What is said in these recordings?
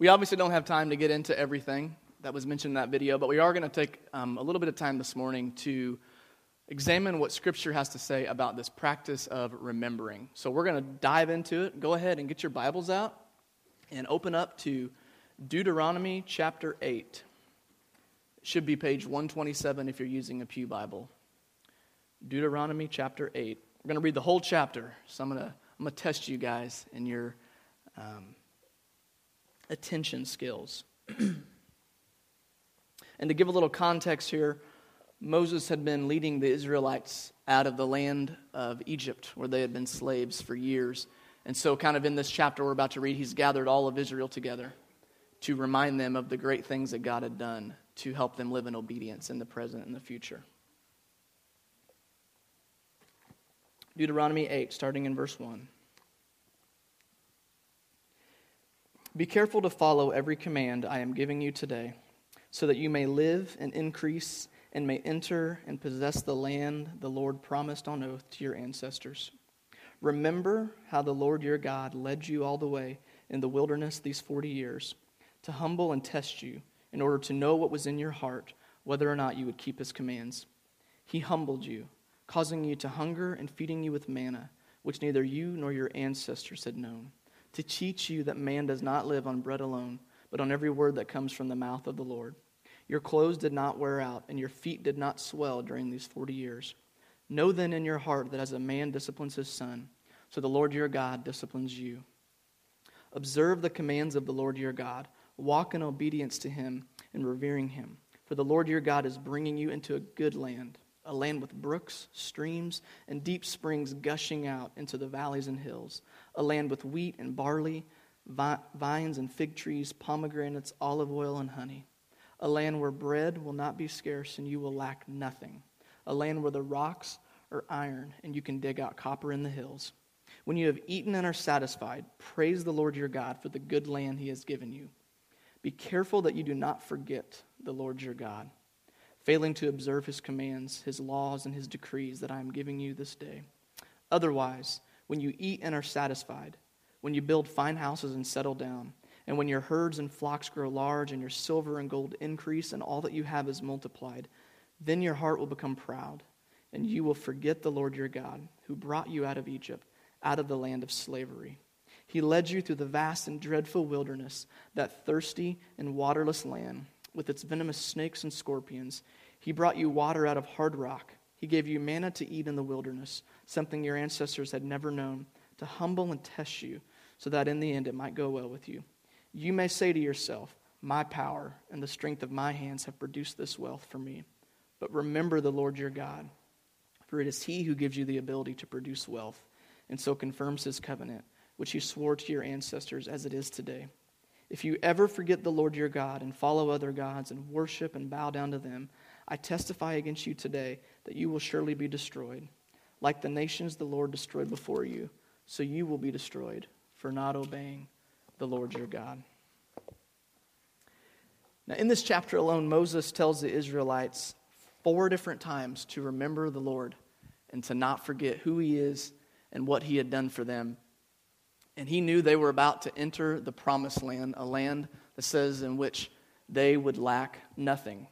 We obviously don't have time to get into everything that was mentioned in that video, but we are going to take um, a little bit of time this morning to examine what Scripture has to say about this practice of remembering. So we're going to dive into it. Go ahead and get your Bibles out and open up to Deuteronomy chapter 8. It should be page 127 if you're using a Pew Bible. Deuteronomy chapter 8. We're going to read the whole chapter, so I'm going to, I'm going to test you guys in your. Um, attention skills. and to give a little context here, Moses had been leading the Israelites out of the land of Egypt, where they had been slaves for years. And so, kind of in this chapter we're about to read, he's gathered all of Israel together to remind them of the great things that God had done to help them live in obedience in the present and the future. Deuteronomy 8, starting in verse 1. Be careful to follow every command I am giving you today, so that you may live and increase and may enter and possess the land the Lord promised on oath to your ancestors. Remember how the Lord your God led you all the way in the wilderness these 40 years to humble and test you in order to know what was in your heart, whether or not you would keep his commands. He humbled you, causing you to hunger and feeding you with manna, which neither you nor your ancestors had known to teach you that man does not live on bread alone, but on every word that comes from the mouth of the Lord. Your clothes did not wear out, and your feet did not swell during these forty years. Know then in your heart that as a man disciplines his son, so the Lord your God disciplines you. Observe the commands of the Lord your God, walk in obedience to him and revering him. For the Lord your God is bringing you into a good land, a land with brooks, streams, and deep springs gushing out into the valleys and hills a land with wheat and barley, vines and fig trees, pomegranates, olive oil, and honey. A land where bread will not be scarce and you will lack nothing. A land where the rocks are iron and you can dig out copper in the hills. When you have eaten and are satisfied, praise the Lord your God for the good land he has given you. Be careful that you do not forget the Lord your God, failing to observe his commands, his laws, and his decrees that I am giving you this day. Otherwise, when you eat and are satisfied, when you build fine houses and settle down, and when your herds and flocks grow large, and your silver and gold increase, and all that you have is multiplied, then your heart will become proud, and you will forget the Lord your God, who brought you out of Egypt, out of the land of slavery. He led you through the vast and dreadful wilderness, that thirsty and waterless land, with its venomous snakes and scorpions. He brought you water out of hard rock. He gave you manna to eat in the wilderness something your ancestors had never known, to humble and test you, so that in the end it might go well with you. You may say to yourself, My power and the strength of my hands have produced this wealth for me. But remember the Lord your God, for it is he who gives you the ability to produce wealth, and so confirms his covenant, which he swore to your ancestors as it is today. If you ever forget the Lord your God and follow other gods and worship and bow down to them, I testify against you today that you will surely be destroyed like the nations the Lord destroyed before you, so you will be destroyed for not obeying the Lord your God. Now, in this chapter alone, Moses tells the Israelites four different times to remember the Lord and to not forget who he is and what he had done for them. And he knew they were about to enter the promised land, a land that says in which they would lack nothing.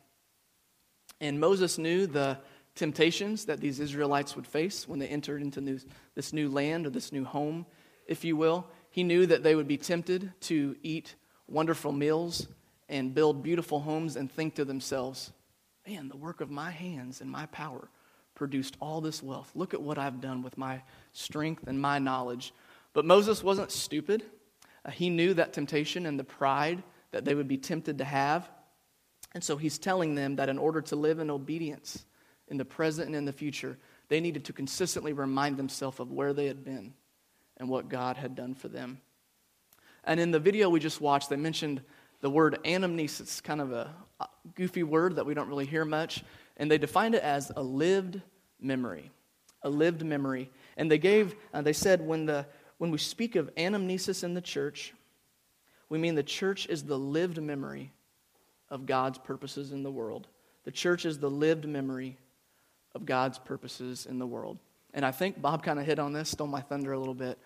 And Moses knew the temptations that these Israelites would face when they entered into this new land or this new home, if you will. He knew that they would be tempted to eat wonderful meals and build beautiful homes and think to themselves, man, the work of my hands and my power produced all this wealth. Look at what I've done with my strength and my knowledge. But Moses wasn't stupid. Uh, he knew that temptation and the pride that they would be tempted to have. And so he's telling them that in order to live in obedience, in the present and in the future, they needed to consistently remind themselves of where they had been and what God had done for them. And in the video we just watched, they mentioned the word anamnesis, It's kind of a goofy word that we don't really hear much. And they defined it as a lived memory. A lived memory. And they gave, uh, they said, when, the, when we speak of anamnesis in the church, we mean the church is the lived memory of God's purposes in the world. The church is the lived memory of God's purposes in the world. And I think Bob kind of hit on this, stole my thunder a little bit.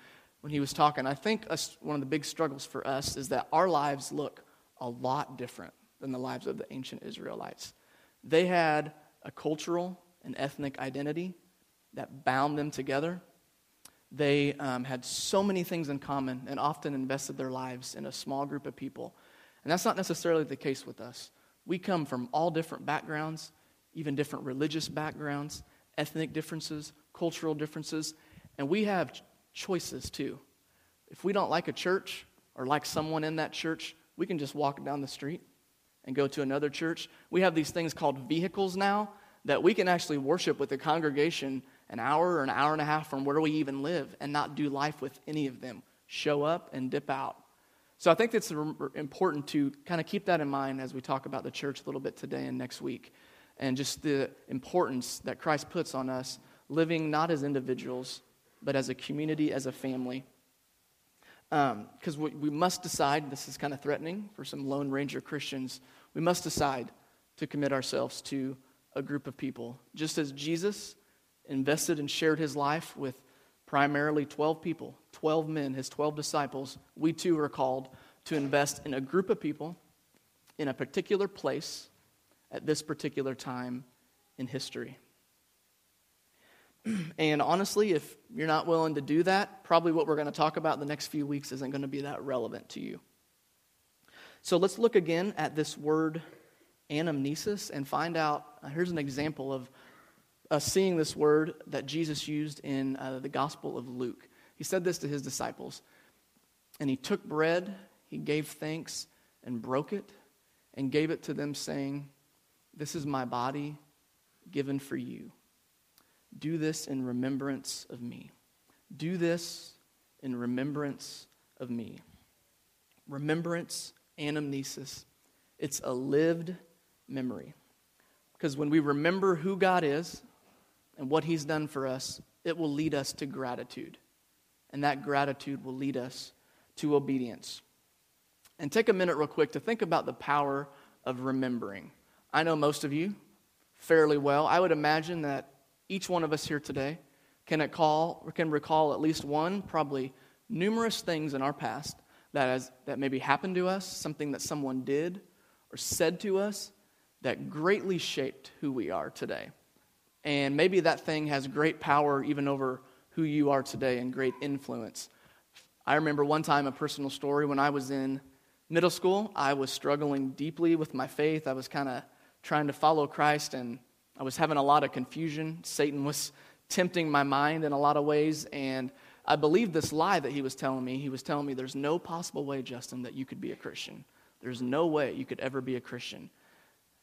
when he was talking. I think us, one of the big struggles for us is that our lives look a lot different than the lives of the ancient Israelites. They had a cultural and ethnic identity that bound them together. They um, had so many things in common and often invested their lives in a small group of people. And that's not necessarily the case with us. We come from all different backgrounds, even different religious backgrounds, ethnic differences, cultural differences, and we have choices too. If we don't like a church or like someone in that church, we can just walk down the street and go to another church. We have these things called vehicles now that we can actually worship with the congregation an hour or an hour and a half from where we even live and not do life with any of them. Show up and dip out. So I think it's important to kind of keep that in mind as we talk about the church a little bit today and next week and just the importance that Christ puts on us living not as individuals, but as a community, as a family. Because um, we, we must decide, this is kind of threatening for some Lone Ranger Christians, we must decide to commit ourselves to a group of people. Just as Jesus invested and shared his life with primarily 12 people, 12 men, his 12 disciples, we too are called to invest in a group of people in a particular place at this particular time in history. And honestly, if you're not willing to do that, probably what we're going to talk about the next few weeks isn't going to be that relevant to you. So let's look again at this word anamnesis and find out. Here's an example of uh, seeing this word that Jesus used in uh, the Gospel of Luke. He said this to his disciples And he took bread, he gave thanks, and broke it, and gave it to them, saying, This is my body given for you. Do this in remembrance of me. Do this in remembrance of me. Remembrance, anamnesis, it's a lived memory. Because when we remember who God is and what He's done for us, it will lead us to gratitude. And that gratitude will lead us to obedience. And take a minute, real quick, to think about the power of remembering. I know most of you fairly well. I would imagine that each one of us here today can recall, can recall at least one, probably numerous things in our past that, has, that maybe happened to us, something that someone did or said to us that greatly shaped who we are today. And maybe that thing has great power even over who you are today and great influence. I remember one time a personal story when I was in middle school. I was struggling deeply with my faith. I was kind of trying to follow Christ and I was having a lot of confusion. Satan was tempting my mind in a lot of ways, and I believed this lie that he was telling me. He was telling me, There's no possible way, Justin, that you could be a Christian. There's no way you could ever be a Christian.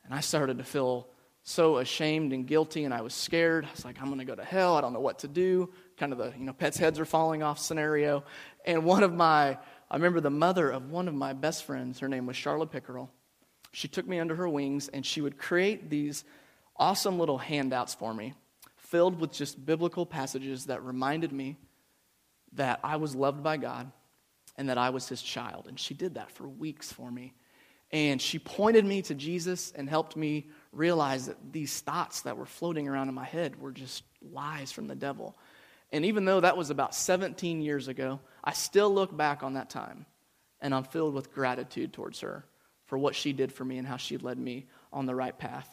And I started to feel so ashamed and guilty, and I was scared. I was like, I'm going to go to hell. I don't know what to do. Kind of the, you know, pets' heads are falling off scenario. And one of my, I remember the mother of one of my best friends, her name was Charlotte Pickerel. She took me under her wings, and she would create these awesome little handouts for me filled with just biblical passages that reminded me that I was loved by God and that I was his child. And she did that for weeks for me. And she pointed me to Jesus and helped me realize that these thoughts that were floating around in my head were just lies from the devil. And even though that was about 17 years ago, I still look back on that time and I'm filled with gratitude towards her for what she did for me and how she led me on the right path.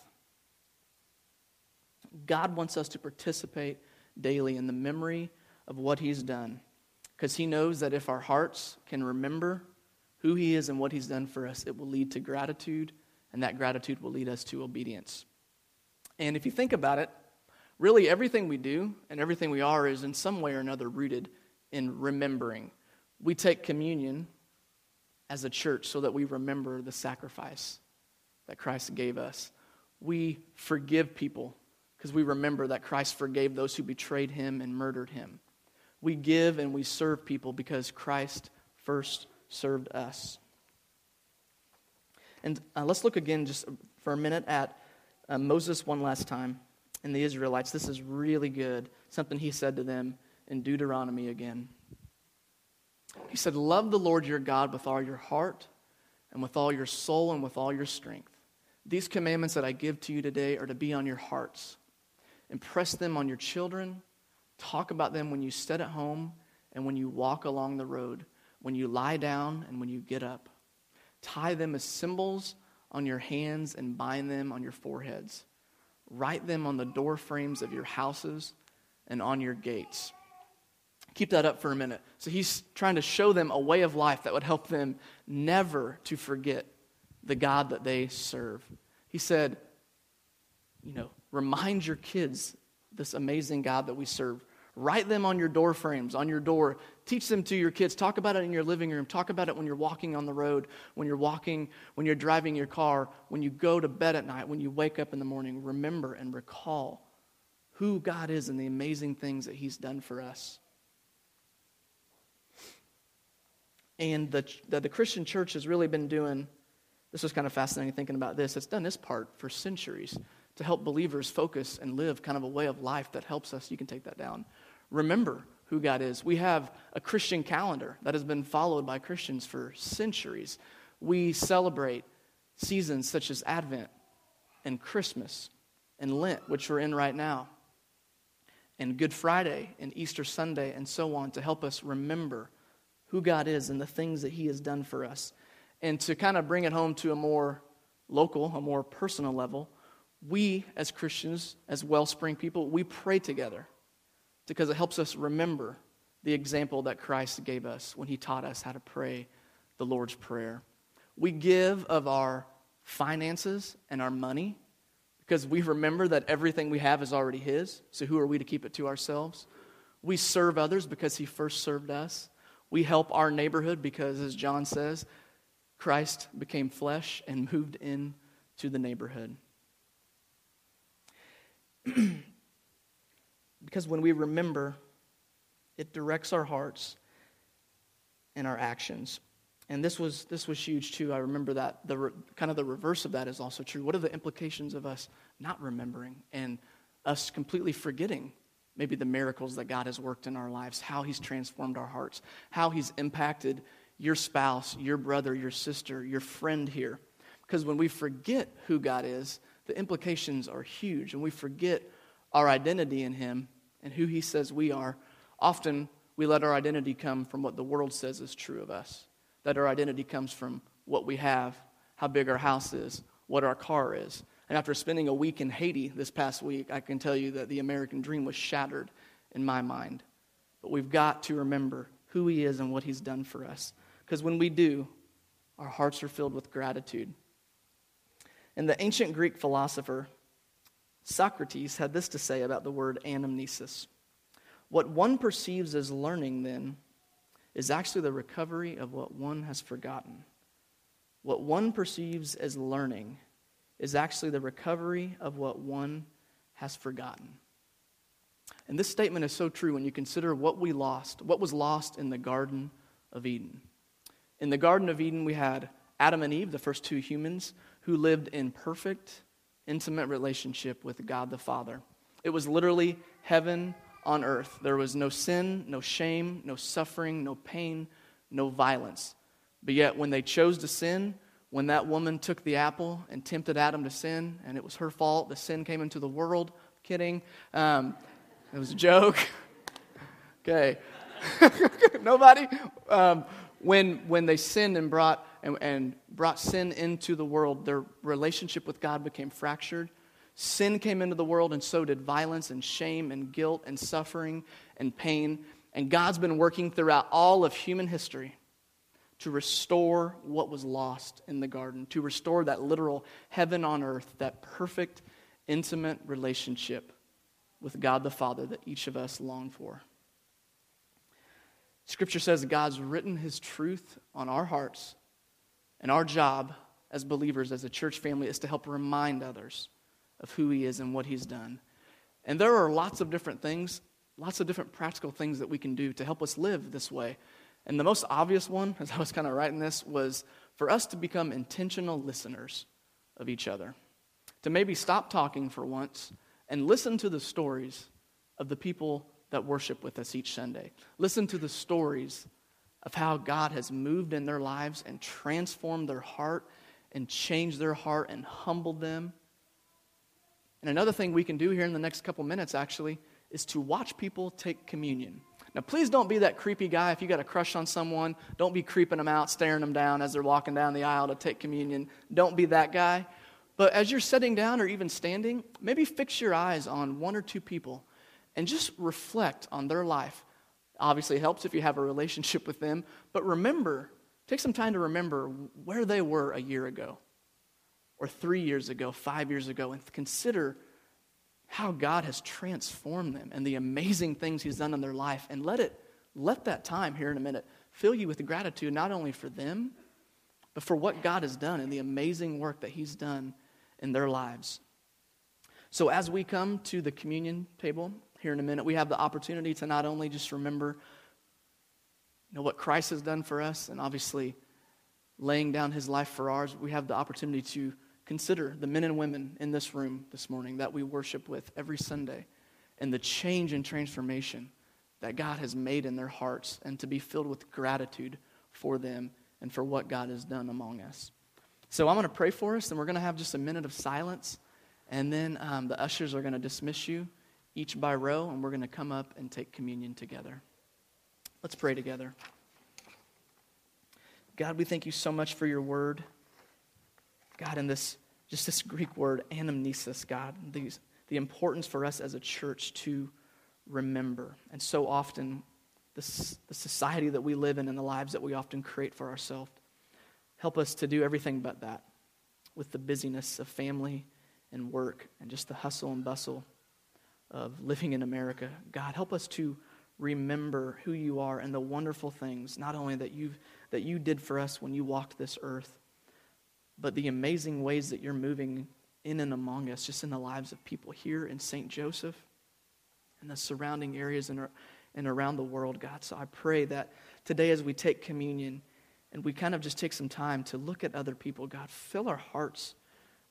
God wants us to participate daily in the memory of what He's done because He knows that if our hearts can remember who He is and what He's done for us, it will lead to gratitude, and that gratitude will lead us to obedience. And if you think about it, really everything we do and everything we are is in some way or another rooted in remembering. We take communion as a church so that we remember the sacrifice that Christ gave us. We forgive people because we remember that Christ forgave those who betrayed him and murdered him. We give and we serve people because Christ first served us. And uh, let's look again just for a minute at uh, Moses one last time and the Israelites. This is really good. Something he said to them in Deuteronomy again. He said, Love the Lord your God with all your heart and with all your soul and with all your strength. These commandments that I give to you today are to be on your hearts. Impress them on your children. Talk about them when you sit at home and when you walk along the road, when you lie down and when you get up. Tie them as symbols on your hands and bind them on your foreheads. Write them on the door frames of your houses and on your gates. Keep that up for a minute. So he's trying to show them a way of life that would help them never to forget the God that they serve. He said, you know, remind your kids this amazing God that we serve. Write them on your door frames, on your door. Teach them to your kids. Talk about it in your living room. Talk about it when you're walking on the road, when you're walking, when you're driving your car, when you go to bed at night, when you wake up in the morning. Remember and recall who God is and the amazing things that He's done for us. And the, the, the Christian church has really been doing this was kind of fascinating thinking about this. It's done this part for centuries to help believers focus and live kind of a way of life that helps us. You can take that down. Remember who God is. We have a Christian calendar that has been followed by Christians for centuries. We celebrate seasons such as Advent and Christmas and Lent, which we're in right now, and Good Friday and Easter Sunday and so on to help us remember who God is and the things that He has done for us. And to kind of bring it home to a more local, a more personal level, we as Christians, as Wellspring people, we pray together because it helps us remember the example that Christ gave us when he taught us how to pray the Lord's Prayer. We give of our finances and our money because we remember that everything we have is already His. So who are we to keep it to ourselves? We serve others because He first served us. We help our neighborhood because, as John says, Christ became flesh and moved in to the neighborhood. because when we remember, it directs our hearts and our actions. And this was, this was huge too. I remember that. The re, kind of the reverse of that is also true. What are the implications of us not remembering and us completely forgetting maybe the miracles that God has worked in our lives, how He's transformed our hearts, how He's impacted your spouse, your brother, your sister, your friend here? Because when we forget who God is, the implications are huge, and we forget our identity in Him and who He says we are. Often we let our identity come from what the world says is true of us, that our identity comes from what we have, how big our house is, what our car is. And after spending a week in Haiti this past week, I can tell you that the American dream was shattered in my mind. But we've got to remember who He is and what He's done for us. Because when we do, our hearts are filled with gratitude. And the ancient Greek philosopher Socrates had this to say about the word anamnesis. What one perceives as learning, then, is actually the recovery of what one has forgotten. What one perceives as learning is actually the recovery of what one has forgotten. And this statement is so true when you consider what we lost, what was lost in the Garden of Eden. In the Garden of Eden, we had Adam and Eve, the first two humans, who lived in perfect, intimate relationship with God the Father. It was literally heaven on earth. There was no sin, no shame, no suffering, no pain, no violence. But yet, when they chose to sin, when that woman took the apple and tempted Adam to sin, and it was her fault, the sin came into the world. Kidding. Um, it was a joke. okay. Nobody? Um, when, when they sinned and brought, and, and brought sin into the world, their relationship with God became fractured. Sin came into the world, and so did violence and shame and guilt and suffering and pain. And God's been working throughout all of human history to restore what was lost in the garden, to restore that literal heaven on earth, that perfect, intimate relationship with God the Father that each of us long for. Scripture says God's written his truth on our hearts, and our job as believers, as a church family, is to help remind others of who he is and what he's done. And there are lots of different things, lots of different practical things that we can do to help us live this way. And the most obvious one, as I was kind of writing this, was for us to become intentional listeners of each other. To maybe stop talking for once and listen to the stories of the people that worship with us each Sunday. Listen to the stories of how God has moved in their lives and transformed their heart and changed their heart and humbled them. And another thing we can do here in the next couple minutes, actually, is to watch people take communion. Now, please don't be that creepy guy. If you got a crush on someone, don't be creeping them out, staring them down as they're walking down the aisle to take communion. Don't be that guy. But as you're sitting down or even standing, maybe fix your eyes on one or two people and just reflect on their life. Obviously, helps if you have a relationship with them, but remember, take some time to remember where they were a year ago, or three years ago, five years ago, and consider how God has transformed them and the amazing things He's done in their life. And let it, let that time here in a minute fill you with gratitude, not only for them, but for what God has done and the amazing work that He's done in their lives. So, as we come to the communion table here in a minute, we have the opportunity to not only just remember you know, what Christ has done for us and obviously laying down his life for ours, we have the opportunity to consider the men and women in this room this morning that we worship with every Sunday and the change and transformation that God has made in their hearts and to be filled with gratitude for them and for what God has done among us. So I'm going to pray for us, and we're going to have just a minute of silence, and then um, the ushers are going to dismiss you each by row, and we're going to come up and take communion together. Let's pray together. God, we thank you so much for your word. God, in this, just this Greek word, anamnesis, God, these, the importance for us as a church to remember. And so often, this, the society that we live in and the lives that we often create for ourselves, help us to do everything but that with the busyness of family and work and just the hustle and bustle of living in America. God, help us to remember who you are and the wonderful things, not only that, you that you did for us when you walked this earth, but the amazing ways that you're moving in and among us, just in the lives of people here in St. Joseph and the surrounding areas and, and around the world, God. So I pray that today as we take communion and we kind of just take some time to look at other people, God, fill our hearts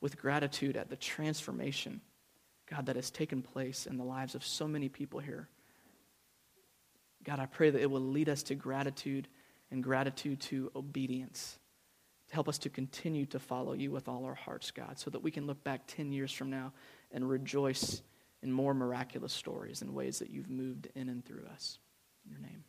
with gratitude at the transformation, God, that has taken place in the lives of so many people here. God, I pray that it will lead us to gratitude and gratitude to obedience to help us to continue to follow you with all our hearts, God, so that we can look back 10 years from now and rejoice in more miraculous stories and ways that you've moved in and through us. In your name.